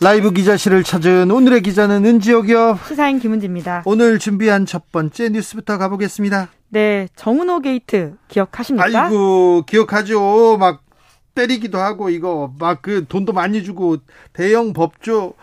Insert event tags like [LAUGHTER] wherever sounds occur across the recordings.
라이브 기자실을 찾은 오늘의 기자는 은지옥이요. 시사인 김은지입니다. 오늘 준비한 첫 번째 뉴스부터 가보겠습니다. 네, 정운호 게이트 기억하십니까? 아이고 기억하죠. 막 때리기도 하고 이거 막 그 돈도 많이 주고 대형 법조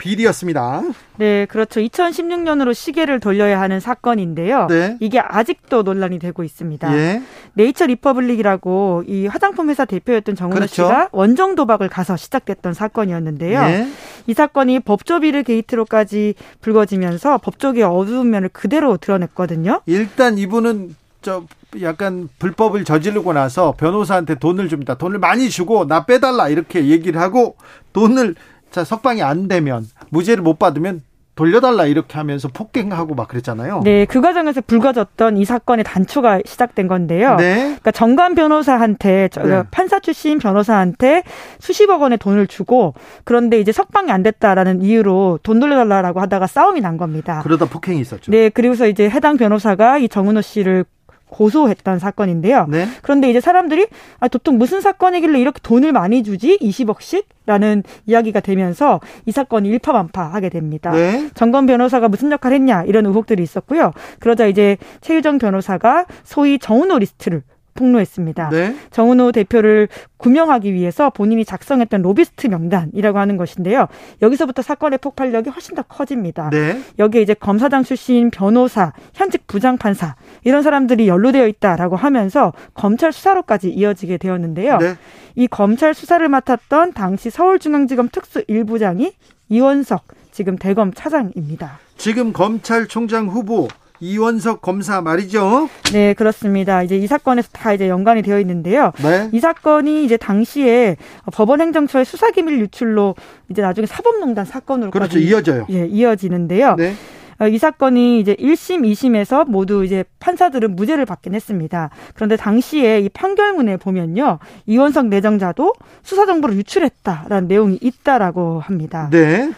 비리였습니다. 네, 그렇죠. 2016년으로 시계를 돌려야 하는 사건인데요. 네. 이게 아직도 논란이 되고 있습니다. 예. 네이처 리퍼블릭이라고 이 화장품 회사 대표였던 정운호 그렇죠. 씨가 원정 도박을 가서 시작됐던 사건이었는데요. 예. 이 사건이 법조 비리 게이트로까지 불거지면서 법조계의 어두운 면을 그대로 드러냈거든요. 일단 이분은 저 약간 불법을 저지르고 나서 변호사한테 돈을 줍니다. 돈을 많이 주고 나 빼달라 이렇게 얘기를 하고 돈을 자 석방이 안 되면 무죄를 못 받으면 돌려달라 이렇게 하면서 폭행하고 막 그랬잖아요. 네, 그 과정에서 불거졌던 이 사건의 단초가 시작된 건데요. 네. 그러니까 정관 변호사한테 네. 판사 출신 변호사한테 수십억 원의 돈을 주고 그런데 이제 석방이 안 됐다라는 이유로 돈 돌려달라고 하다가 싸움이 난 겁니다. 그러다 폭행이 있었죠. 네, 그리고서 이제 해당 변호사가 이 정은호 씨를 고소했던 사건인데요. 네. 그런데 이제 사람들이 아, 도통 무슨 사건이길래 이렇게 돈을 많이 주지? 20억씩? 라는 이야기가 되면서 이 사건이 일파만파하게 됩니다. 네. 정건 변호사가 무슨 역할을 했냐 이런 의혹들이 있었고요. 그러자 이제 최유정 변호사가 소위 정은호 리스트를 폭로했습니다. 네. 정은호 대표를 구명하기 위해서 본인이 작성했던 로비스트 명단이라고 하는 것인데요. 여기서부터 사건의 폭발력이 훨씬 더 커집니다. 네. 여기에 이제 검사장 출신 변호사, 현직 부장판사 이런 사람들이 연루되어 있다라고 하면서 검찰 수사로까지 이어지게 되었는데요. 네. 이 검찰 수사를 맡았던 당시 서울중앙지검 특수 1부장이 이원석 지금 대검 차장입니다. 지금 검찰총장 후보 이원석 검사 말이죠. 네, 그렇습니다. 이제 이 사건에서 다 이제 연관이 되어 있는데요. 네. 이 사건이 이제 당시에 법원 행정처의 수사 기밀 유출로 이제 나중에 사법농단 사건으로 그렇죠. 이어져요. 예, 이어지는데요. 네. 어, 이 사건이 이제 1심, 2심에서 모두 이제 판사들은 무죄를 받긴 했습니다. 그런데 당시에 이 판결문에 보면요. 이원석 내정자도 수사 정보를 유출했다라는 내용이 있다라고 합니다. 네.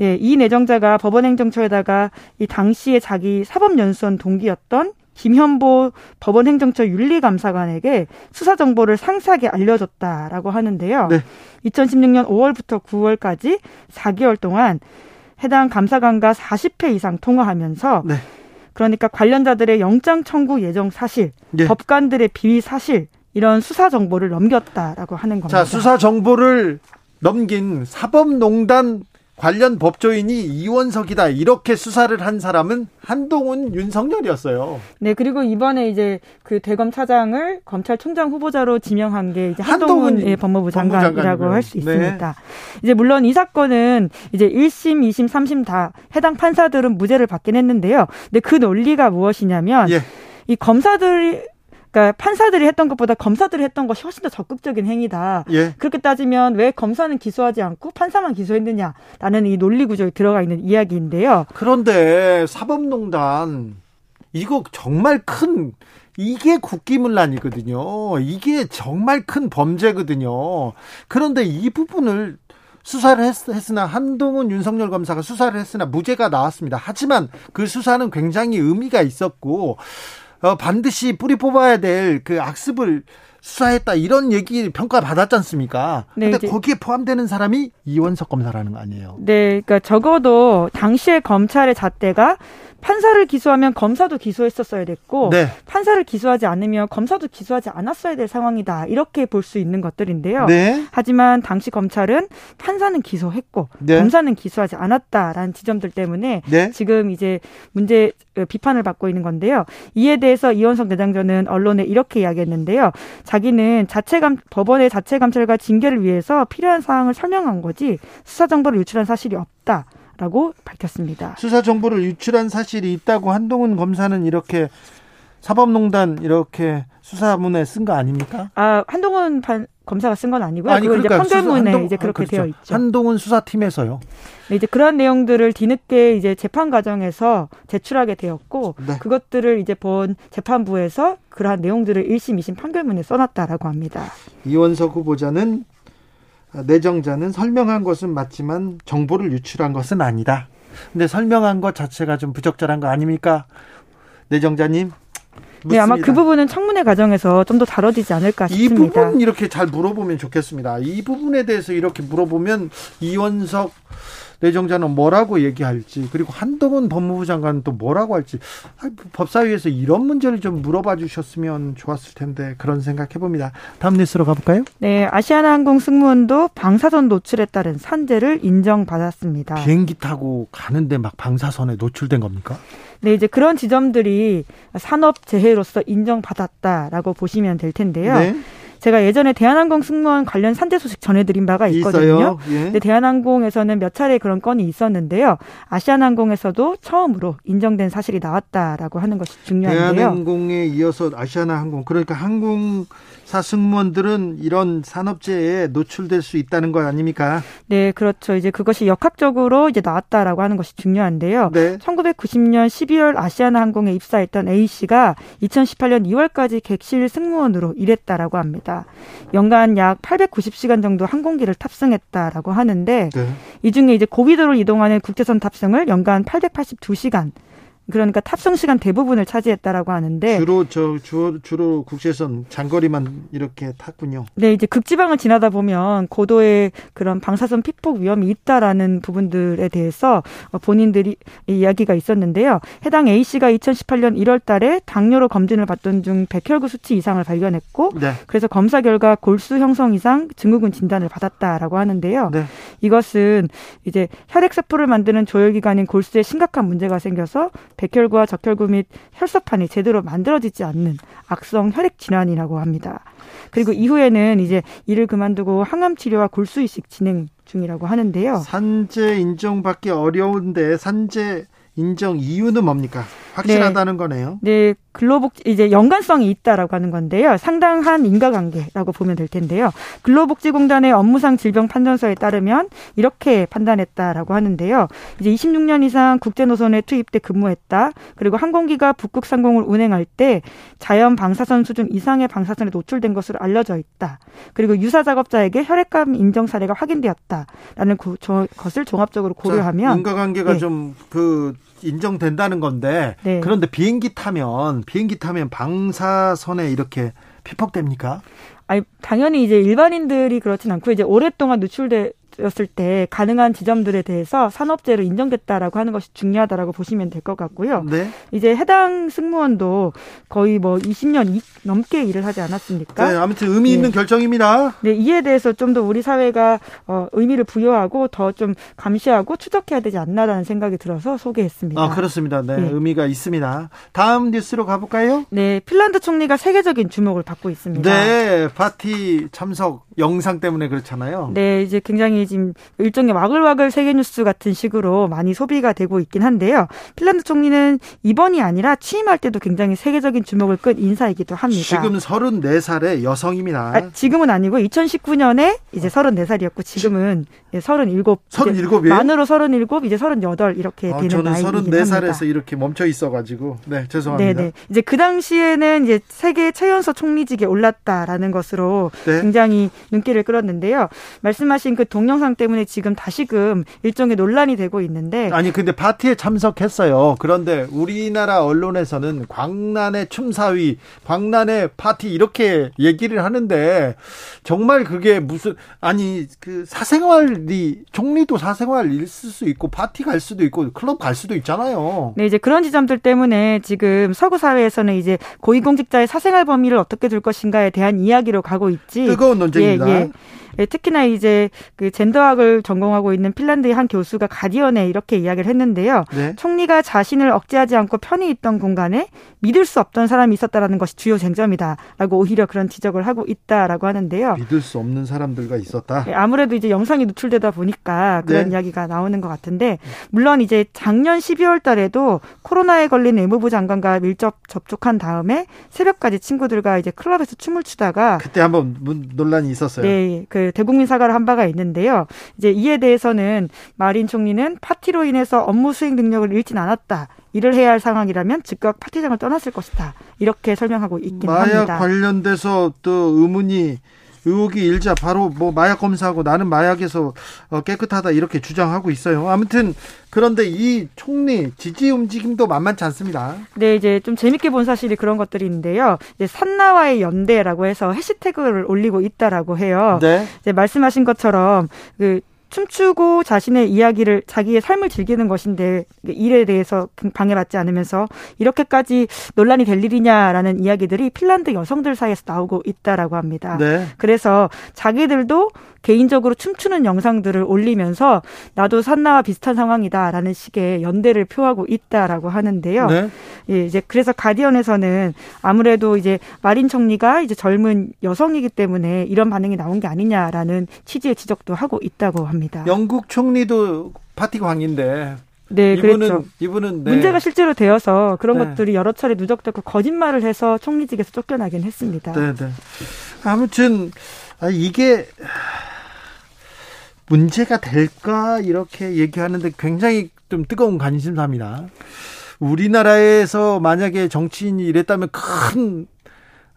예, 이 내정자가 법원행정처에다가 이 당시에 자기 사법연수원 동기였던 김현보 법원행정처 윤리감사관에게 수사 정보를 상세하게 알려줬다라고 하는데요. 네. 2016년 5월부터 9월까지 4개월 동안 해당 감사관과 40회 이상 통화하면서 네. 그러니까 관련자들의 영장 청구 예정 사실, 네. 법관들의 비위 사실 이런 수사 정보를 넘겼다라고 하는 겁니다. 자, 수사 정보를 넘긴 사법농단 관련 법조인이 이원석이다 이렇게 수사를 한 사람은 한동훈 윤석열이었어요. 네 그리고 이번에 이제 그 대검 차장을 검찰총장 후보자로 지명한 게 이제 한동훈, 한동훈 예, 법무부 장관이라고 할 수 있습니다. 네. 이제 물론 이 사건은 이제 1심, 2심, 3심 다 해당 판사들은 무죄를 받긴 했는데요. 근데 그 논리가 무엇이냐면 예. 이 검사들이 그러니까 판사들이 했던 것보다 검사들이 했던 것이 훨씬 더 적극적인 행위다. 예. 그렇게 따지면 왜 검사는 기소하지 않고 판사만 기소했느냐라는 이 논리 구조에 들어가 있는 이야기인데요. 그런데 사법농단 이거 정말 큰 이게 국기문란이거든요. 이게 정말 큰 범죄거든요. 그런데 이 부분을 수사를 했, 으나 한동훈 윤석열 검사가 수사를 했으나 무죄가 나왔습니다. 하지만 그 수사는 굉장히 의미가 있었고 어, 반드시 뿌리 뽑아야 될 그 악습을 수사했다 이런 얘기 평가 받았지 않습니까? 네, 근데 거기에 포함되는 사람이 이원석 검사라는 거 아니에요? 네, 그러니까 적어도 당시에 검찰의 잣대가 판사를 기소하면 검사도 기소했었어야 됐고 네. 판사를 기소하지 않으면 검사도 기소하지 않았어야 될 상황이다 이렇게 볼 수 있는 것들인데요. 네. 하지만 당시 검찰은 판사는 기소했고 네. 검사는 기소하지 않았다라는 지점들 때문에 네. 지금 이제 문제 어, 비판을 받고 있는 건데요. 이에 대해서 이원석 내장전은 언론에 이렇게 이야기했는데요. 자기는 자체감 법원의 자체 감찰과 징계를 위해서 필요한 사항을 설명한 거지 수사 정보를 유출한 사실이 없다. 라고 밝혔습니다. 수사 정보를 유출한 사실이 있다고 한동훈 검사는 이렇게 사법농단 이렇게 수사문에 쓴 거 아닙니까? 아 한동훈 반, 검사가 쓴 건 아니고요. 아니, 그러니까 이제 판결문에 한동, 이제 그렇게 아, 그렇죠. 되어 있죠. 한동훈 수사팀에서요. 네, 이제 그러한 내용들을 뒤늦게 이제 재판 과정에서 제출하게 되었고 네. 그것들을 이제 본 재판부에서 그러한 내용들을 1심, 2심 판결문에 써놨다라고 합니다. 이원석 후보자는 내정자는 설명한 것은 맞지만 정보를 유출한 것은 아니다. 근데 설명한 것 자체가 좀 부적절한 거 아닙니까? 내정자님. 네, 아마 그 부분은 청문회 과정에서 좀 더 다뤄지지 않을까 싶습니다. 이 부분 이렇게 잘 물어보면 좋겠습니다. 이 부분에 대해서 이렇게 물어보면 이원석 내정자는 뭐라고 얘기할지 그리고 한동훈 법무부 장관은 또 뭐라고 할지 법사위에서 이런 문제를 좀 물어봐 주셨으면 좋았을 텐데 그런 생각 해 봅니다. 다음 뉴스로 가볼까요? 네, 아시아나항공 승무원도 방사선 노출에 따른 산재를 인정받았습니다. 비행기 타고 가는데 막 방사선에 노출된 겁니까? 네, 이제 그런 지점들이 산업 재해로서 인정받았다라고 보시면 될 텐데요. 네. 제가 예전에 대한항공 승무원 관련 산재 소식 전해드린 바가 있거든요. 예. 근데 대한항공에서는 몇 차례 그런 건이 있었는데요. 아시아나항공에서도 처음으로 인정된 사실이 나왔다라고 하는 것이 중요한데요. 대한항공에 이어서 아시아나항공 그러니까 항공 사 승무원들은 이런 산업재해에 노출될 수 있다는 것 아닙니까? 네, 그렇죠. 이제 그것이 역학적으로 이제 나왔다라고 하는 것이 중요한데요. 네. 1990년 12월 아시아나 항공에 입사했던 A 씨가 2018년 2월까지 객실 승무원으로 일했다라고 합니다. 연간 약 890시간 정도 항공기를 탑승했다라고 하는데 네. 이 중에 이제 고비도를 이동하는 국제선 탑승을 연간 882시간 그러니까 탑승 시간 대부분을 차지했다라고 하는데 주로 저 주로, 주로 국제선 장거리만 이렇게 탔군요. 네, 이제 극지방을 지나다 보면 고도의 그런 방사선 피폭 위험이 있다라는 부분들에 대해서 본인들이 이야기가 있었는데요. 해당 A 씨가 2018년 1월 달에 당뇨로 검진을 받던 중 백혈구 수치 이상을 발견했고, 네. 그래서 검사 결과 골수 형성 이상 증후군 진단을 받았다라고 하는데요. 네. 이것은 이제 혈액 세포를 만드는 조혈기관인 골수에 심각한 문제가 생겨서 백혈구와 적혈구 및 혈소판이 제대로 만들어지지 않는 악성 혈액 질환이라고 합니다. 그리고 이후에는 이제 일을 그만두고 항암 치료와 골수 이식 진행 중이라고 하는데요. 산재 인정받기 어려운데 산재 인정 이유는 뭡니까? 확실하다는 네. 거네요. 네, 근로복 이제 연관성이 있다라고 하는 건데요. 상당한 인과관계라고 보면 될 텐데요. 근로복지공단의 업무상 질병 판단서에 따르면 이렇게 판단했다라고 하는데요. 이제 26년 이상 국제 노선에 투입돼 근무했다. 그리고 항공기가 북극 상공을 운행할 때 자연 방사선 수준 이상의 방사선에 노출된 것으로 알려져 있다. 그리고 유사 작업자에게 혈액감 인정 사례가 확인되었다라는 것을 종합적으로 고려하면 자, 인과관계가 네. 좀그 인정된다는 건데 네. 그런데 비행기 타면 비행기 타면 방사선에 이렇게 피폭됩니까? 아니 당연히 이제 일반인들이 그렇진 않고 이제 오랫동안 노출돼 였을 때 가능한 지점들에 대해서 산업재해로 인정됐다라고 하는 것이 중요하다라고 보시면 될 것 같고요. 네. 이제 해당 승무원도 거의 뭐 20년 넘게 일을 하지 않았습니까? 네, 아무튼 의미 있는 네. 결정입니다. 네, 이에 대해서 좀 더 우리 사회가 어, 의미를 부여하고 더 좀 감시하고 추적해야 되지 않나라는 생각이 들어서 소개했습니다. 아, 그렇습니다. 네, 네, 의미가 있습니다. 다음 뉴스로 가볼까요? 네, 핀란드 총리가 세계적인 주목을 받고 있습니다. 네, 파티 참석 영상 때문에 그렇잖아요. 네, 이제 굉장히 지금 일종의 와글와글 세계 뉴스 같은 식으로 많이 소비가 되고 있긴 한데요. 핀란드 총리는 이번이 아니라 취임할 때도 굉장히 세계적인 주목을 끈 인사이기도 합니다. 지금 34살의 여성입니다. 아, 지금은 아니고 2019년에 이제 34살이었고 지금은 37. 37이에요? 만으로 37, 이제 38 이렇게 아, 되는 나이이긴 합니다. 저는 34살에서 이렇게 멈춰 있어 가지고 네, 죄송합니다. 네, 네. 이제 그 당시에는 이제 세계 최연소 총리직에 올랐다라는 것으로 네. 굉장히 눈길을 끌었는데요. 말씀하신 그 동영상 때문에 지금 다시금 일종의 논란이 되고 있는데 아니 근데 파티에 참석했어요. 그런데 우리나라 언론에서는 광란의 춤사위, 광란의 파티 이렇게 얘기를 하는데 정말 그게 무슨 아니 그 사생활이 총리도 사생활 있을 수 있고 파티 갈 수도 있고 클럽 갈 수도 있잖아요. 네, 이제 그런 지점들 때문에 지금 서구 사회에서는 이제 고위공직자의 사생활 범위를 어떻게 둘 것인가에 대한 이야기로 가고 있지. 뜨거운 논쟁입니다. 예. 예, 특히나 이제 그 젠더학을 전공하고 있는 핀란드의 한 교수가 가디언에 이렇게 이야기를 했는데요. 네. 총리가 자신을 억제하지 않고 편히 있던 공간에 믿을 수 없던 사람이 있었다라는 것이 주요 쟁점이다라고 오히려 그런 지적을 하고 있다라고 하는데요. 믿을 수 없는 사람들과 있었다. 예, 아무래도 이제 영상이 노출되다 보니까 그런 네. 이야기가 나오는 것 같은데 물론 이제 작년 12월 달에도 코로나에 걸린 외무부 장관과 밀접 접촉한 다음에 새벽까지 친구들과 이제 클럽에서 춤을 추다가 그때 한번 논란이 있었어요. 네, 그 대국민 사과를 한 바가 있는데요. 이제 이에 대해서는 마린 총리는 파티로 인해서 업무 수행 능력을 잃진 않았다. 일을 해야 할 상황이라면 즉각 파티장을 떠났을 것이다. 이렇게 설명하고 있긴 마약 합니다. 마약 관련돼서 또 의문이 의혹이 일자 바로 뭐 마약 검사하고 나는 마약에서 어, 깨끗하다 이렇게 주장하고 있어요. 아무튼 그런데 이 총리 지지 움직임도 만만치 않습니다. 네, 이제 좀 재밌게 본 사실이 그런 것들이 있는데요. 이제 산나와의 연대라고 해서 해시태그를 올리고 있다라고 해요. 네. 이제 말씀하신 것처럼 그 춤추고 자신의 이야기를 자기의 삶을 즐기는 것인데 일에 대해서 방해받지 않으면서 이렇게까지 논란이 될 일이냐라는 이야기들이 핀란드 여성들 사이에서 나오고 있다라고 합니다. 네. 그래서 자기들도 개인적으로 춤추는 영상들을 올리면서 나도 산나와 비슷한 상황이다라는 식의 연대를 표하고 있다라고 하는데요. 네. 예, 이제 그래서 가디언에서는 아무래도 이제 마린 총리가 이제 젊은 여성이기 때문에 이런 반응이 나온 게 아니냐라는 취지의 지적도 하고 있다고 합니다. 영국 총리도 파티 광인데 네, 이분은, 그렇죠. 이분은 네. 문제가 실제로 되어서 그런 네. 것들이 여러 차례 누적되고 거짓말을 해서 총리직에서 쫓겨나긴 했습니다. 네, 네. 아무튼 아, 이게 문제가 될까 이렇게 얘기하는데 굉장히 좀 뜨거운 관심사입니다. 우리나라에서 만약에 정치인이 이랬다면 큰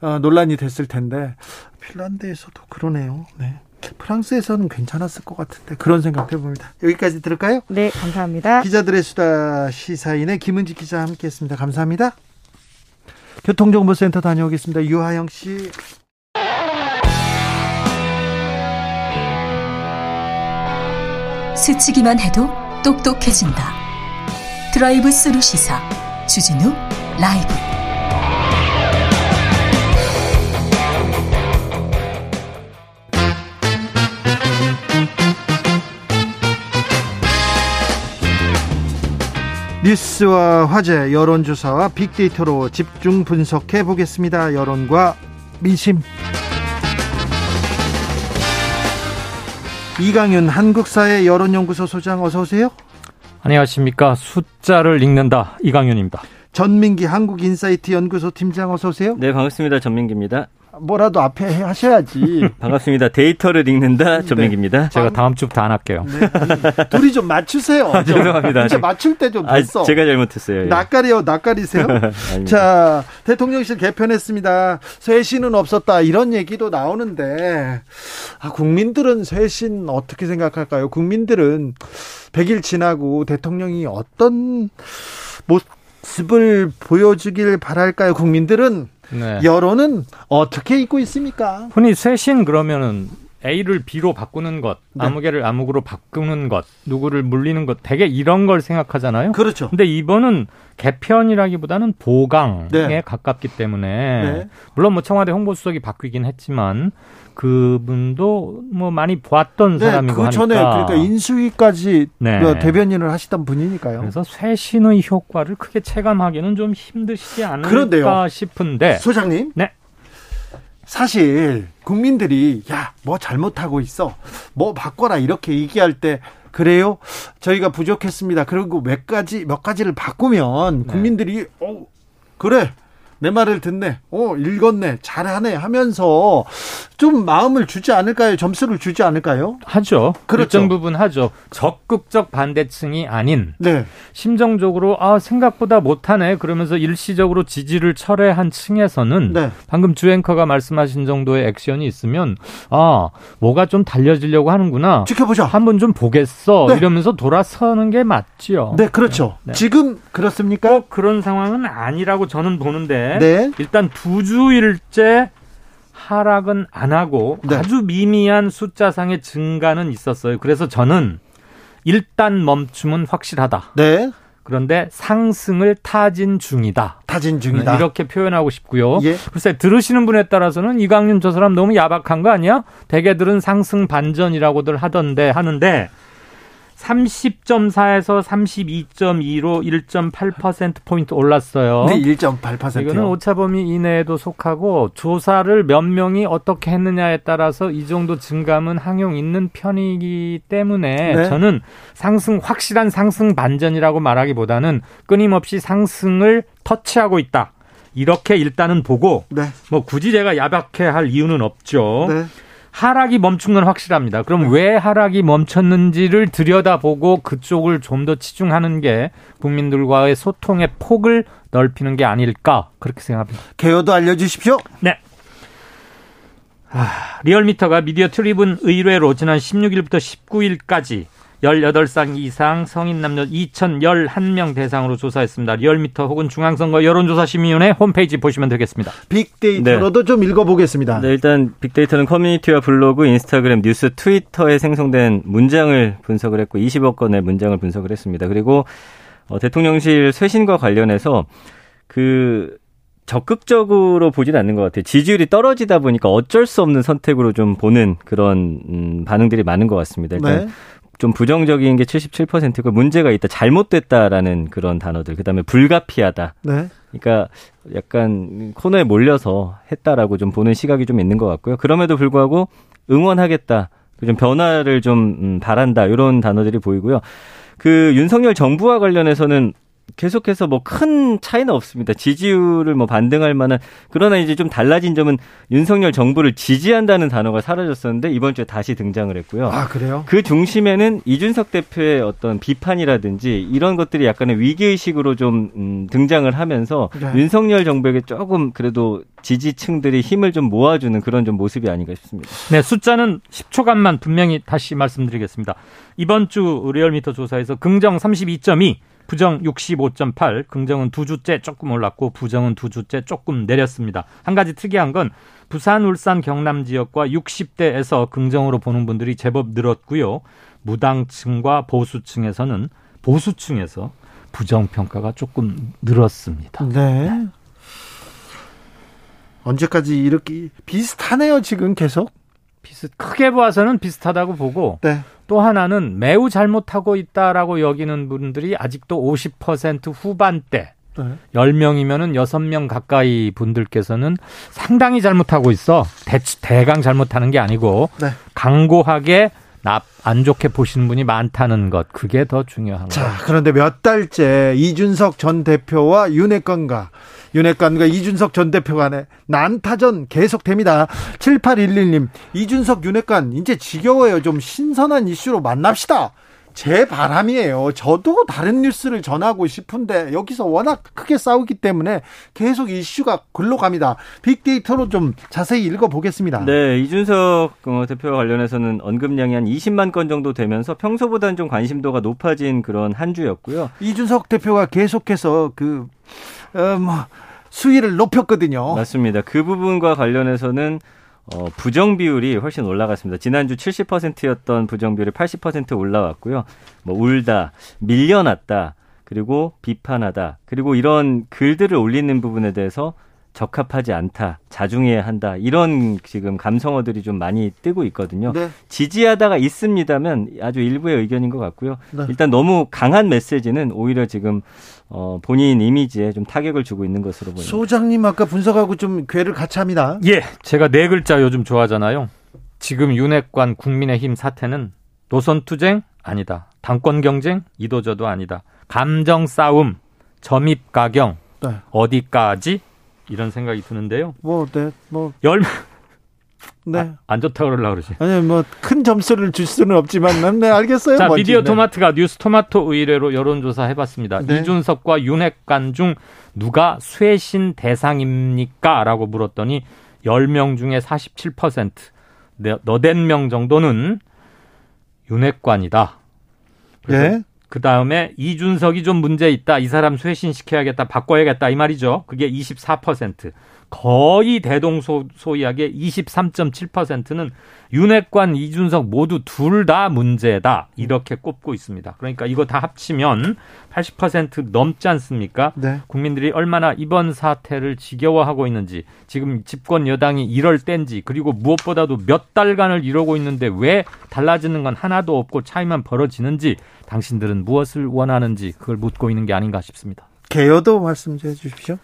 어, 논란이 됐을 텐데 핀란드에서도 그러네요. 네. 프랑스에서는 괜찮았을 것 같은데 그런 생각 해봅니다. 여기까지 들을까요? 네, 감사합니다. 기자들의 수다 시사인의 김은지 기자 함께했습니다. 감사합니다. 교통정보센터 다녀오겠습니다. 유하영 씨. 스치기만 해도 똑똑해진다. 드라이브 스루 시사 주진우 라이브. 뉴스와 화제, 여론조사와 빅데이터로 집중 분석해 보겠습니다. 여론과 민심. 이강윤 한국사회 여론연구소 소장 어서 오세요. 안녕하십니까. 숫자를 읽는다. 이강윤입니다. 전민기 한국인사이트 연구소 팀장 어서 오세요. 네, 반갑습니다. 전민기입니다. 뭐라도 앞에 하셔야지. [LAUGHS] 반갑습니다. 데이터를 읽는다 네. 전민기입니다. 네. 제가 다음 주부터 안 할게요. 네. 둘이 좀 맞추세요. 아, 죄송합니다. 진짜 맞출 때좀 됐어. 아, 제가 잘못했어요. 예. 낯가리요, 낯가리세요? [LAUGHS] 자, 대통령실 개편했습니다. 쇄신은 없었다. 이런 얘기도 나오는데, 아, 국민들은 쇄신 어떻게 생각할까요? 국민들은 100일 지나고 대통령이 어떤 모습을 보여주길 바랄까요? 국민들은 네. 여론은 어떻게 있고 있습니까? 흔히 쇄신 그러면은 A를 B로 바꾸는 것, 네. 아무개를 아무구로 바꾸는 것, 누구를 물리는 것, 되게 이런 걸 생각하잖아요. 그렇죠. 근데 이번은 개편이라기보다는 보강에 네. 가깝기 때문에 네. 물론 뭐 청와대 홍보수석이 바뀌긴 했지만 그분도 뭐 많이 보았던 네, 사람이고 그 전에 그러니까 인수위까지 네. 그 대변인을 하시던 분이니까요. 그래서 쇄신의 효과를 크게 체감하기는 좀 힘드시지 않을까 그런데요. 싶은데 소장님. 네. 사실 국민들이 야 뭐 잘못하고 있어 뭐 바꿔라 이렇게 얘기할 때 그래요 저희가 부족했습니다 그리고 몇 가지 몇 가지를 바꾸면 네. 국민들이 네. 어 그래 내 말을 듣네. 어, 읽었네. 잘하네 하면서 좀 마음을 주지 않을까요? 점수를 주지 않을까요? 하죠. 그렇죠. 일정 부분 하죠. 적극적 반대층이 아닌 네. 심정적으로 아, 생각보다 못하네. 그러면서 일시적으로 지지를 철회한 층에서는 네. 방금 주앵커가 말씀하신 정도의 액션이 있으면 아, 뭐가 좀 달려지려고 하는구나. 지켜보자. 한번 좀 보겠어. 네. 이러면서 돌아서는 게 맞지요. 네, 그렇죠. 네. 지금 그렇습니까? 그런 상황은 아니라고 저는 보는데 네. 일단 두 주일째 하락은 안 하고 네. 아주 미미한 숫자상의 증가는 있었어요. 그래서 저는 일단 멈춤은 확실하다. 네. 그런데 상승을 타진 중이다. 타진 중이다. 네, 이렇게 표현하고 싶고요. 예. 글쎄 들으시는 분에 따라서는 이강윤 저 사람 너무 야박한 거 아니야? 대개들은 상승 반전이라고들 하던데 하는데 30.4에서 32.2로 1.8%포인트 올랐어요. 네, 1.8%요. 이거는 오차범위 이내에도 속하고 조사를 몇 명이 어떻게 했느냐에 따라서 이 정도 증감은 항용 있는 편이기 때문에 네. 저는 상승, 확실한 상승 반전이라고 말하기보다는 끊임없이 상승을 터치하고 있다. 이렇게 일단은 보고 네. 뭐 굳이 제가 야박해 할 이유는 없죠. 네. 하락이 멈춘 건 확실합니다. 그럼 네. 왜 하락이 멈췄는지를 들여다보고 그쪽을 좀 더 치중하는 게 국민들과의 소통의 폭을 넓히는 게 아닐까 그렇게 생각합니다. 개요도 알려주십시오. 네. 아, 리얼미터가 미디어트리뷴 의뢰로 지난 16일부터 19일까지 18살 이상 성인 남녀 2,011명 대상으로 조사했습니다. 리얼미터 혹은 중앙선거 여론조사 심의위원회 홈페이지 보시면 되겠습니다. 빅데이터로도 네. 좀 읽어보겠습니다. 네, 일단 빅데이터는 커뮤니티와 블로그, 인스타그램, 뉴스, 트위터에 생성된 문장을 분석을 했고 20억 건의 문장을 분석을 했습니다. 그리고 어, 대통령실 쇄신과 관련해서 그 적극적으로 보진 않는 것 같아요. 지지율이 떨어지다 보니까 어쩔 수 없는 선택으로 좀 보는 그런 음, 반응들이 많은 것 같습니다. 일단 네. 좀 부정적인 게 77%고 문제가 있다, 잘못됐다라는 그런 단어들. 그다음에 불가피하다. 네. 그러니까 약간 코너에 몰려서 했다라고 좀 보는 시각이 좀 있는 것 같고요. 그럼에도 불구하고 응원하겠다. 좀 변화를 좀 음, 바란다. 이런 단어들이 보이고요. 그 윤석열 정부와 관련해서는 계속해서 뭐 큰 차이는 없습니다. 지지율을 뭐 반등할 만한 그러나 이제 좀 달라진 점은 윤석열 정부를 지지한다는 단어가 사라졌었는데 이번 주에 다시 등장을 했고요. 아 그래요? 그 중심에는 이준석 대표의 어떤 비판이라든지 이런 것들이 약간의 위기 의식으로 좀 음, 등장을 하면서 네. 윤석열 정부에게 조금 그래도 지지층들이 힘을 좀 모아주는 그런 좀 모습이 아닌가 싶습니다. 네, 숫자는 10초간만 분명히 다시 말씀드리겠습니다. 이번 주 리얼미터 조사에서 긍정 32.2, 부정 65.8, 긍정은 두 주째 조금 올랐고 부정은 두 주째 조금 내렸습니다. 한 가지 특이한 건 부산, 울산, 경남 지역과 60대에서 긍정으로 보는 분들이 제법 늘었고요. 무당층과 보수층에서는 보수층에서 부정 평가가 조금 늘었습니다. 네. 언제까지 이렇게 비슷하네요, 지금 계속? 비슷 크게 봐서는 비슷하다고 보고 네. 또 하나는 매우 잘못하고 있다라고 여기는 분들이 아직도 50% 후반대. 네. 10명이면은 6명 가까이 분들께서는 상당히 잘못하고 있어. 대, 대강 잘못하는 게 아니고 네. 강고하게 안 좋게 보시는 분이 많다는 것 그게 더 중요한 거죠. 자, 그런데 몇 달째 이준석 전 대표와 윤핵관과 윤핵관과 이준석 전 대표 간의 난타전 계속됩니다. 7811님, 이준석 윤핵관 이제 지겨워요. 좀 신선한 이슈로 만납시다. 제 바람이에요. 저도 다른 뉴스를 전하고 싶은데 여기서 워낙 크게 싸우기 때문에 계속 이슈가 글로 갑니다. 빅데이터로 좀 자세히 읽어보겠습니다. 네, 이준석 어, 대표와 관련해서는 언급량이 한 20만 건 정도 되면서 평소보다는 좀 관심도가 높아진 그런 한 주였고요. 이준석 대표가 계속해서 그, 어, 뭐, 수위를 높였거든요. 맞습니다. 그 부분과 관련해서는 어, 부정 비율이 훨씬 올라갔습니다. 지난주 70%였던 부정 비율이 80% 올라왔고요. 뭐 울다, 밀려났다, 그리고 비판하다, 그리고 이런 글들을 올리는 부분에 대해서 적합하지 않다, 자중해야 한다 이런 지금 감성어들이 좀 많이 뜨고 있거든요. 네. 지지하다가 있습니다면 아주 일부의 의견인 것 같고요. 네. 일단 너무 강한 메시지는 오히려 지금 어, 본인 이미지에 좀 타격을 주고 있는 것으로 보입니다. 소장님 아까 분석하고 좀 괴를 같이 합니다. 예, 제가 네 글자 요즘 좋아하잖아요. 지금 윤핵관 국민의힘 사태는 노선 투쟁 아니다. 당권 경쟁 이도저도 아니다. 감정 싸움, 점입 가경 네. 어디까지 이런 생각이 드는데요. 뭐, 네, 뭐. 열, 네. 아, 안 좋다 그러려고 그러지. 아니, 뭐, 큰 점수를 줄 수는 없지만, 네, 알겠어요. 자, 뭔지. 미디어 네. 토마트가 뉴스 토마토 의뢰로 여론조사 해봤습니다. 네. 이준석과 윤핵관 중 누가 쇄신 대상입니까? 라고 물었더니 10명 중에 47%, 너댓 명 정도는 윤핵관이다. 예. 그 다음에 이준석이 좀 문제 있다. 이 사람 쇄신시켜야겠다. 바꿔야겠다. 이 말이죠. 그게 24%. 거의 대동소이하게 23.7%는 윤핵관 이준석 모두 둘 다 문제다 이렇게 꼽고 있습니다. 그러니까 이거 다 합치면 80% 넘지 않습니까? 네. 국민들이 얼마나 이번 사태를 지겨워하고 있는지 지금 집권 여당이 이럴 땐지 그리고 무엇보다도 몇 달간을 이러고 있는데 왜 달라지는 건 하나도 없고 차이만 벌어지는지 당신들은 무엇을 원하는지 그걸 묻고 있는 게 아닌가 싶습니다. 개요도 말씀 좀 해주십시오.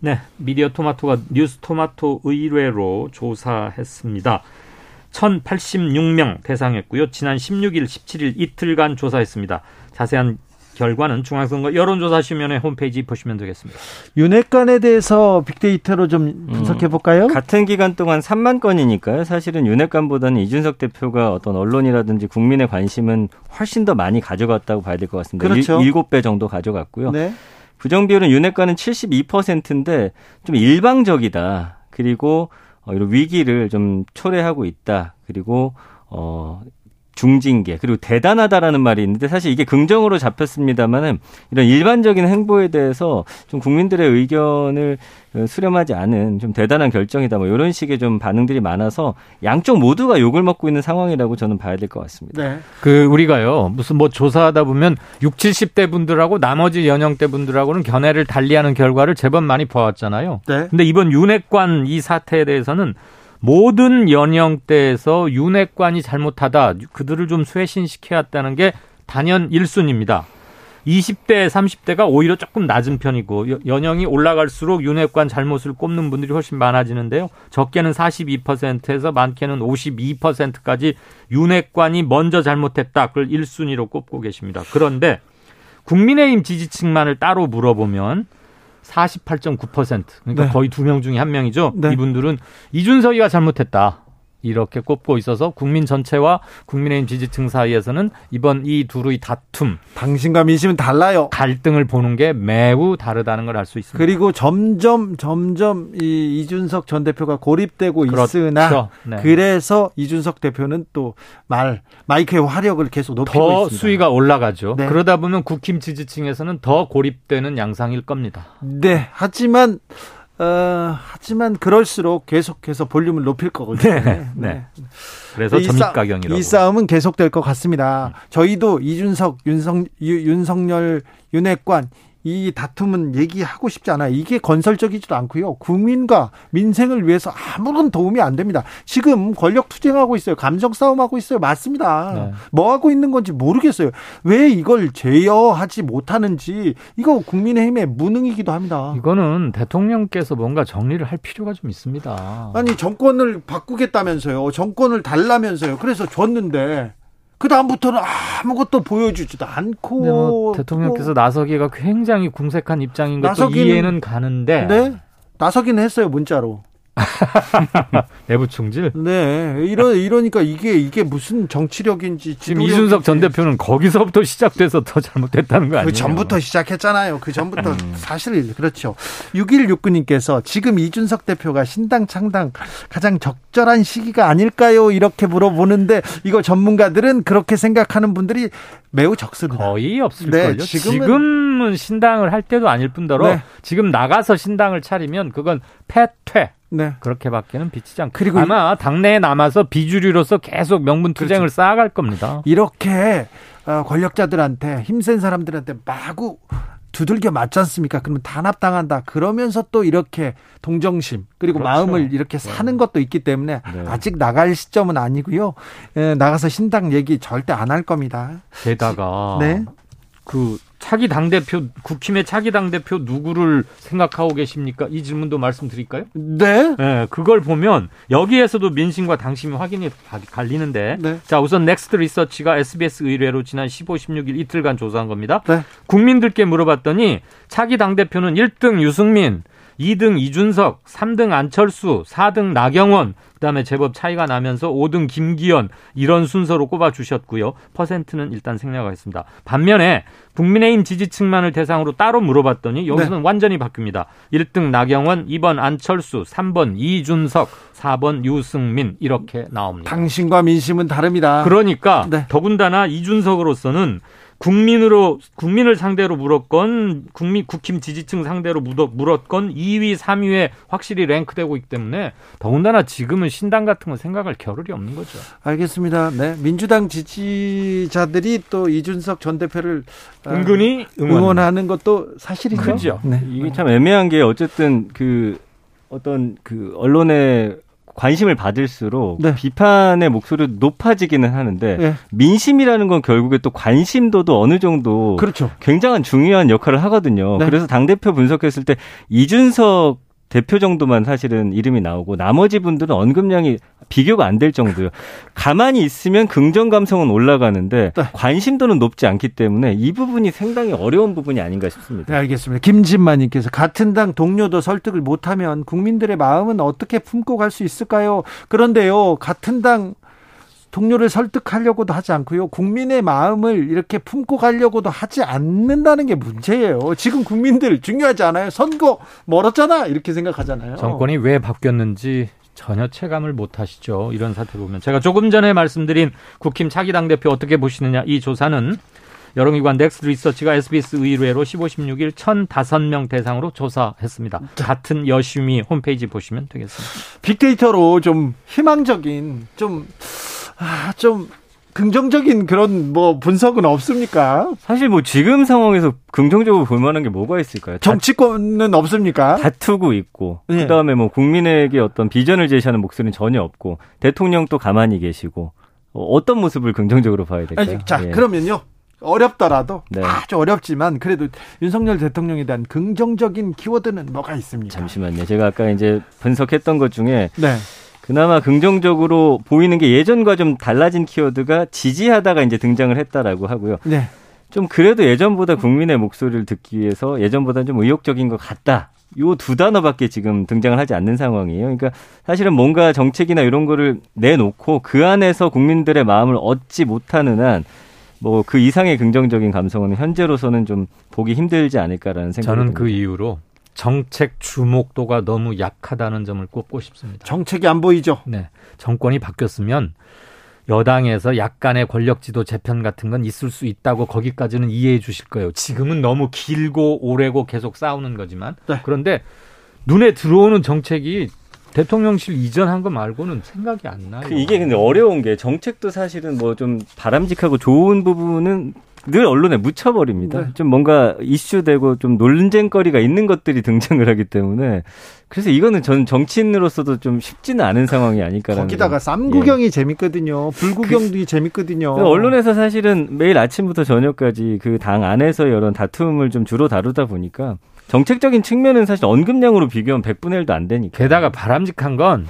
네, 미디어 토마토가 뉴스 토마토 의뢰로 조사했습니다. 1,086명 대상했고요. 지난 16일, 17일 이틀간 조사했습니다. 자세한 결과는 중앙선거 여론조사시면의 홈페이지 보시면 되겠습니다. 윤핵관에 대해서 빅데이터로 좀 분석해 볼까요? 음, 같은 기간 동안 3만 건이니까요. 사실은 윤핵관보다는 이준석 대표가 어떤 언론이라든지 국민의 관심은 훨씬 더 많이 가져갔다고 봐야 될 것 같습니다. 그렇죠. 7배 정도 가져갔고요. 네. 부정 비율은 윤핵관은 72%인데 좀 일방적이다. 그리고 어, 이런 위기를 좀 초래하고 있다. 그리고 어 중징계 그리고 대단하다라는 말이 있는데 사실 이게 긍정으로 잡혔습니다만은 이런 일반적인 행보에 대해서 좀 국민들의 의견을 수렴하지 않은 좀 대단한 결정이다 뭐 이런 식의 좀 반응들이 많아서 양쪽 모두가 욕을 먹고 있는 상황이라고 저는 봐야 될 것 같습니다. 네. 그 우리가요 무슨 뭐 조사하다 보면 6, 70대 분들하고 나머지 연령대 분들하고는 견해를 달리하는 결과를 제법 많이 보았잖아요. 네. 근데 이번 윤핵관 이 사태에 대해서는 모든 연령대에서 윤핵관이 잘못하다 그들을 좀 쇄신시켜야 했다는 게 단연 1순위입니다. 20대, 30대가 오히려 조금 낮은 편이고 연령이 올라갈수록 윤핵관 잘못을 꼽는 분들이 훨씬 많아지는데요. 적게는 42%에서 많게는 52%까지 윤핵관이 먼저 잘못했다. 그걸 1순위로 꼽고 계십니다. 그런데 국민의힘 지지층만을 따로 물어보면 48.9% 그러니까 네. 거의 두 명 중에 한 명이죠. 네. 이분들은 이준석이가 잘못했다. 이렇게 꼽고 있어서 국민 전체와 국민의힘 지지층 사이에서는 이번 이 둘의 다툼 당신과 민심은 달라요. 갈등을 보는 게 매우 다르다는 걸 알 수 있습니다. 그리고 점점 점점 이 이준석 전 대표가 고립되고 그렇죠. 있으나 네. 그래서 이준석 대표는 또 말 마이크의 화력을 계속 높이고 더 있습니다. 수위가 올라가죠. 네. 그러다 보면 국힘 지지층에서는 더 고립되는 양상일 겁니다. 네. 하지만 어, 하지만 그럴수록 계속해서 볼륨을 높일 거거든요. 네. 네. 네. 그래서 점입가경이라고. 이 싸움은 계속될 것 같습니다. 저희도 이준석, 윤석, 윤석열, 윤핵관 이 다툼은 얘기하고 싶지 않아요. 이게 건설적이지도 않고요. 국민과 민생을 위해서 아무런 도움이 안 됩니다. 지금 권력 투쟁하고 있어요. 감정 싸움하고 있어요. 맞습니다. 네. 뭐 하고 있는 건지 모르겠어요. 왜 이걸 제어하지 못하는지 이거 국민의힘의 무능이기도 합니다. 이거는 대통령께서 뭔가 정리를 할 필요가 좀 있습니다. 아니 정권을 바꾸겠다면서요. 정권을 달라면서요. 그래서 줬는데 그 다음부터는 아무것도 보여주지도 않고 뭐 대통령께서 나서기가 굉장히 궁색한 입장인 것도 이해는 가는데 네? 나서기는 했어요 문자로 [LAUGHS] 내부 총질? 네. 이러, 이러니까 이게, 이게 무슨 정치력인지. 지금 이준석 전 대표는 거기서부터 시작돼서 더 잘못됐다는 거 아니에요? 그 전부터 시작했잖아요. 그 전부터 음. 사실 그렇죠. 6169님께서 지금 이준석 대표가 신당 창당 가장 적절한 시기가 아닐까요? 이렇게 물어보는데 이거 전문가들은 그렇게 생각하는 분들이 매우 적습니다. 거의 없을걸요. 네, 지금은, 지금은 신당을 할 때도 아닐 뿐더러 네. 지금 나가서 신당을 차리면 그건 패퇴. 네. 그렇게밖에는 비치지 않고 그리고 아마 당내에 남아서 비주류로서 계속 명분 투쟁을 그렇죠. 쌓아갈 겁니다. 이렇게 어, 권력자들한테 힘센 사람들한테 마구 두들겨 맞지 않습니까? 그러면 단합당한다. 그러면서 또 이렇게 동정심 그리고 그렇죠. 마음을 이렇게 네. 사는 네. 것도 있기 때문에 네. 아직 나갈 시점은 아니고요. 에, 나가서 신당 얘기 절대 안 할 겁니다. 게다가 네. 그 차기 당 대표, 국힘의 차기 당 대표 누구를 생각하고 계십니까? 이 질문도 말씀드릴까요? 네. 네. 그걸 보면 여기에서도 민심과 당심이 확인이 갈리는데. 네. 자, 우선 넥스트 리서치가 SBS 의뢰로 지난 15, 16일 이틀간 조사한 겁니다. 네. 국민들께 물어봤더니 차기 당 대표는 1등 유승민, 2등 이준석, 3등 안철수, 4등 나경원, 그다음에 제법 차이가 나면서 5등 김기현 이런 순서로 꼽아 주셨고요. 퍼센트는 일단 생략하겠습니다. 반면에 국민의힘 지지층만을 대상으로 따로 물어봤더니 여기서는 네. 완전히 바뀝니다. 1등 나경원, 2번 안철수, 3번 이준석, 4번 유승민 이렇게 나옵니다. 당신과 민심은 다릅니다. 그러니까 네. 더군다나 이준석으로서는 국민으로 국민을 상대로 물었건 국민 국힘 지지층 상대로 물었건 2위, 3위에 확실히 랭크되고 있기 때문에 더군다나 지금은 신당 같은 건 생각할 겨를이 없는 거죠. 알겠습니다. 네, 민주당 지지자들이 또 이준석 전 대표를 아, 은근히 응원. 하는 것도 사실이죠. 그죠. 네. 이게 참 애매한 게 어쨌든 그 어떤 그 언론의 관심을 받을수록 네. 비판의 목소리도 높아지기는 하는데 네. 민심이라는 건 결국에 또 관심도도 어느 정도 그렇죠. 굉장한 중요한 역할을 하거든요. 네. 그래서 당 대표 분석했을 때 이준석 대표 정도만 사실은 이름이 나오고 나머지 분들은 언급량이 비교가 안 될 정도요. 가만히 있으면 긍정 감성은 올라가는데 네. 관심도는 높지 않기 때문에 이 부분이 상당히 어려운 부분이 아닌가 싶습니다. 네, 알겠습니다. 김진만님께서 같은 당 동료도 설득을 못하면 국민들의 마음은 어떻게 품고 갈 수 있을까요? 그런데요, 같은 당 동료를 설득하려고도 하지 않고요. 국민의 마음을 이렇게 품고 가려고도 하지 않는다는 게 문제예요. 지금 국민들 중요하지 않아요? 선거 멀었잖아. 이렇게 생각하잖아요. 정권이 왜 바뀌었는지 전혀 체감을 못 하시죠. 이런 사태 보면. 제가 조금 전에 말씀드린 국힘 차기 당 대표 어떻게 보시느냐 이 조사는 여론기관 넥스트 리서치가 SBS 의뢰로 15, 16일 1,005명 대상으로 조사했습니다. 같은 여심위 홈페이지 보시면 되겠습니다. 빅데이터로 좀 희망적인 좀 아, 좀 긍정적인 그런 뭐 분석은 없습니까? 사실 뭐 지금 상황에서 긍정적으로 볼 만한 게 뭐가 있을까요? 정치권은 없습니까? 다투고 있고 네. 그다음에 뭐 국민에게 어떤 비전을 제시하는 목소리는 전혀 없고 대통령도 가만히 계시고 어, 어떤 모습을 긍정적으로 봐야 될까요? 아니, 자, 예. 그러면요. 어렵더라도 네. 아주 어렵지만 그래도 윤석열 대통령에 대한 긍정적인 키워드는 뭐가 있습니까? 잠시만요. 제가 아까 이제 분석했던 것 중에 네. 그나마 긍정적으로 보이는 게 예전과 좀 달라진 키워드가 지지하다가 이제 등장을 했다라고 하고요. 네. 좀 그래도 예전보다 국민의 목소리를 듣기 위해서 예전보다 좀 의욕적인 것 같다. 요 두 단어밖에 지금 등장을 하지 않는 상황이에요. 그러니까 사실은 뭔가 정책이나 이런 거를 내놓고 그 안에서 국민들의 마음을 얻지 못하는 한 뭐 그 이상의 긍정적인 감성은 현재로서는 좀 보기 힘들지 않을까라는 생각이 저는 듭니다. 그 이유로 정책 주목도가 너무 약하다는 점을 꼽고 싶습니다. 정책이 안 보이죠? 네. 정권이 바뀌었으면 여당에서 약간의 권력 지도 재편 같은 건 있을 수 있다고 거기까지는 이해해 주실 거예요. 지금은 너무 길고 오래고 계속 싸우는 거지만 네. 그런데 눈에 들어오는 정책이 대통령실 이전한 거 말고는 생각이 안 나요. 그 이게 근데 어려운 게 정책도 사실은 뭐 좀 바람직하고 좋은 부분은 늘 언론에 묻혀버립니다. 네. 좀 뭔가 이슈되고 좀 논쟁거리가 있는 것들이 등장을 하기 때문에 그래서 이거는 전 정치인으로서도 좀 쉽지는 않은 상황이 아닐까라는. 거기다가 쌈구경이 예. 재밌거든요. 불구경도 그, 재밌거든요. 언론에서 사실은 매일 아침부터 저녁까지 그 당 안에서 이런 다툼을 좀 주로 다루다 보니까 정책적인 측면은 사실 언급량으로 비교하면 100분의 1도 안 되니까. 게다가 바람직한 건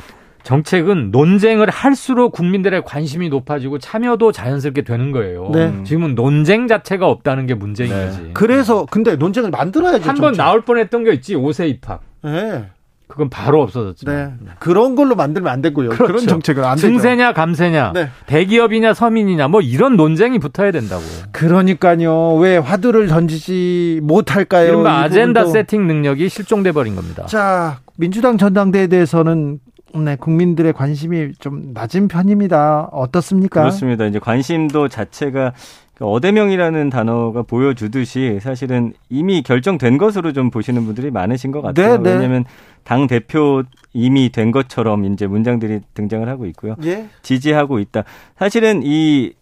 정책은 논쟁을 할수록 국민들의 관심이 높아지고 참여도 자연스럽게 되는 거예요. 네. 지금은 논쟁 자체가 없다는 게 문제인 네. 거지. 그래서 근데 논쟁을 만들어야죠. 한번 나올 뻔했던 게 있지 5세 입학. 네. 그건 바로 없어졌죠. 네. 그런 걸로 만들면 안 되고요. 그렇죠. 그런 정책은 안 되죠. 증세냐 감세냐, 네. 대기업이냐 서민이냐 뭐 이런 논쟁이 붙어야 된다고. 그러니까요. 왜 화두를 던지지 못할까요? 이른바 아젠다 세팅 능력이 실종돼 버린 겁니다. 자, 민주당 전당대회에 대해서는 네, 국민들의 관심이 좀 낮은 편입니다. 어떻습니까? 그렇습니다. 이제 관심도 자체가 그 어대명이라는 단어가 보여주듯이 사실은 이미 결정된 것으로 좀 보시는 분들이 많으신 것 같아요. 네, 네. 왜냐하면 당 대표 이미 된 것처럼 이제 문장들이 등장을 하고 있고요. 예? 지지하고 있다. 사실은 이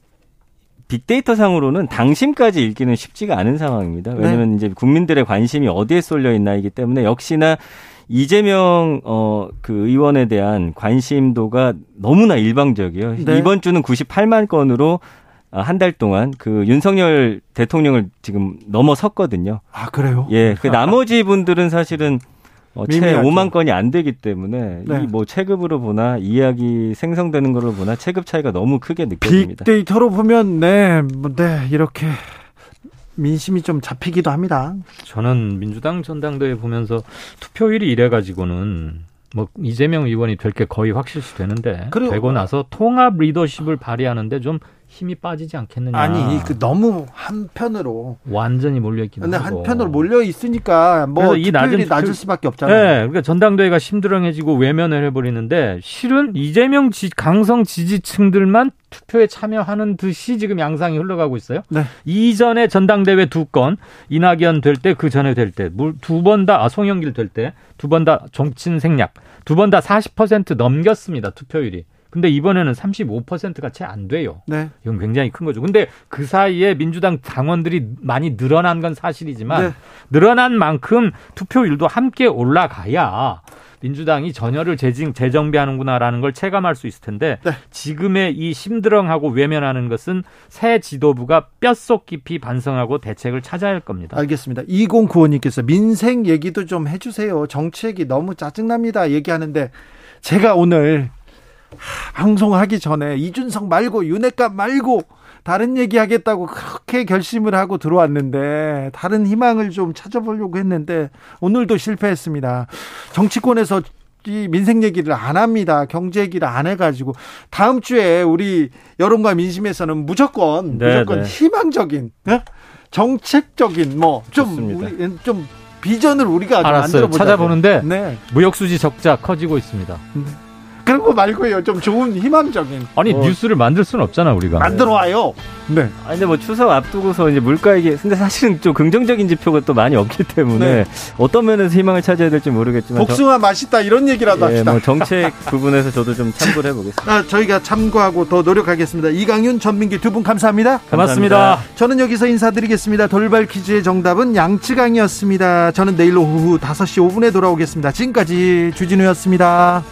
빅데이터 상으로는 당심까지 읽기는 쉽지가 않은 상황입니다. 왜냐하면 네. 이제 국민들의 관심이 어디에 쏠려 있나이기 때문에 역시나 이재명 어그 의원에 대한 관심도가 너무나 일방적이에요. 네. 이번 주는 98만 건으로 아, 한달 동안 그 윤석열 대통령을 지금 넘어섰거든요. 아 그래요? 예. 그 나머지 분들은 사실은 어, 채 5만 건이 안 되기 때문에 네. 이뭐 체급으로 보나 이야기 생성되는 걸로 보나 체급 차이가 너무 크게 느껴집니다. 빅데이터로 보면 네, 뭐, 네 이렇게 민심이 좀 잡히기도 합니다. 저는 민주당 전당대회 보면서 투표율이 이래 가지고는 뭐 이재명 의원이 될 게 거의 확실시 되는데 되고 나서 통합 리더십을 발휘하는데 좀 힘이 빠지지 않겠느냐. 아니, 그 너무 한편으로 완전히 몰려 있긴 근데 한편으로 몰려 있으니까 뭐 이 낮은 낮을 수밖에 없잖아요. 네, 그러니까 전당대회가 심드렁해지고 외면을 해 버리는데 실은 이재명 지, 강성 지지층들만 투표에 참여하는 듯이 지금 양상이 흘러가고 있어요. 네. 이전에 전당대회 두 건 이낙연 될 때 그 전에 될 때 두 번 다 아, 송영길 될 때 두 번 다 정친 생략 두 번 다 40% 넘겼습니다 투표율이. 근데 이번에는 35%가 채 안 돼요. 네. 이건 굉장히 큰 거죠. 근데 그 사이에 민주당 당원들이 많이 늘어난 건 사실이지만 네. 늘어난 만큼 투표율도 함께 올라가야 민주당이 전열을 재정, 재정비하는구나라는 걸 체감할 수 있을 텐데 네. 지금의 이 심드렁하고 외면하는 것은 새 지도부가 뼛속 깊이 반성하고 대책을 찾아야 할 겁니다. 알겠습니다. 2095님께서 민생 얘기도 좀 해주세요. 정책이 너무 짜증납니다. 얘기하는데 제가 오늘 방송하기 전에 이준석 말고 윤핵관 말고 다른 얘기 하겠다고 그렇게 결심을 하고 들어왔는데 다른 희망을 좀 찾아보려고 했는데 오늘도 실패했습니다. 정치권에서 이 민생 얘기를 안 합니다. 경제 얘기를 안 해가지고 다음 주에 우리 여론과 민심에서는 무조건 네, 무조건 네. 희망적인 네? 정책적인 뭐좀 좀 비전을 우리가 알았어요. 만들어 보자. 찾아보는데 네. 무역 수지 적자 커지고 있습니다. 네. 그런 거 말고요. 좀 좋은 희망적인. 아니 뭐. 뉴스를 만들 수는 없잖아 우리가. 만들어 와요. 네. 아니 근데 뭐 추석 앞두고서 이제 물가 얘기 근데 사실은 좀 긍정적인 지표가 또 많이 없기 때문에 네. 어떤 면에서 희망을 찾아야 될지 모르겠지만 복숭아 저, 맛있다 이런 얘기라도 예, 합시다. 뭐 정책 [LAUGHS] 부분에서 저도 좀 참고를 해보겠습니다. 아, 저희가 참고하고 더 노력하겠습니다. 이강윤, 전민기 두 분 감사합니다. 고맙습니다. 감사합니다. 저는 여기서 인사드리겠습니다. 돌발 퀴즈의 정답은 양치강이었습니다. 저는 내일 오후 5시 5분에 돌아오겠습니다. 지금까지 주진우였습니다.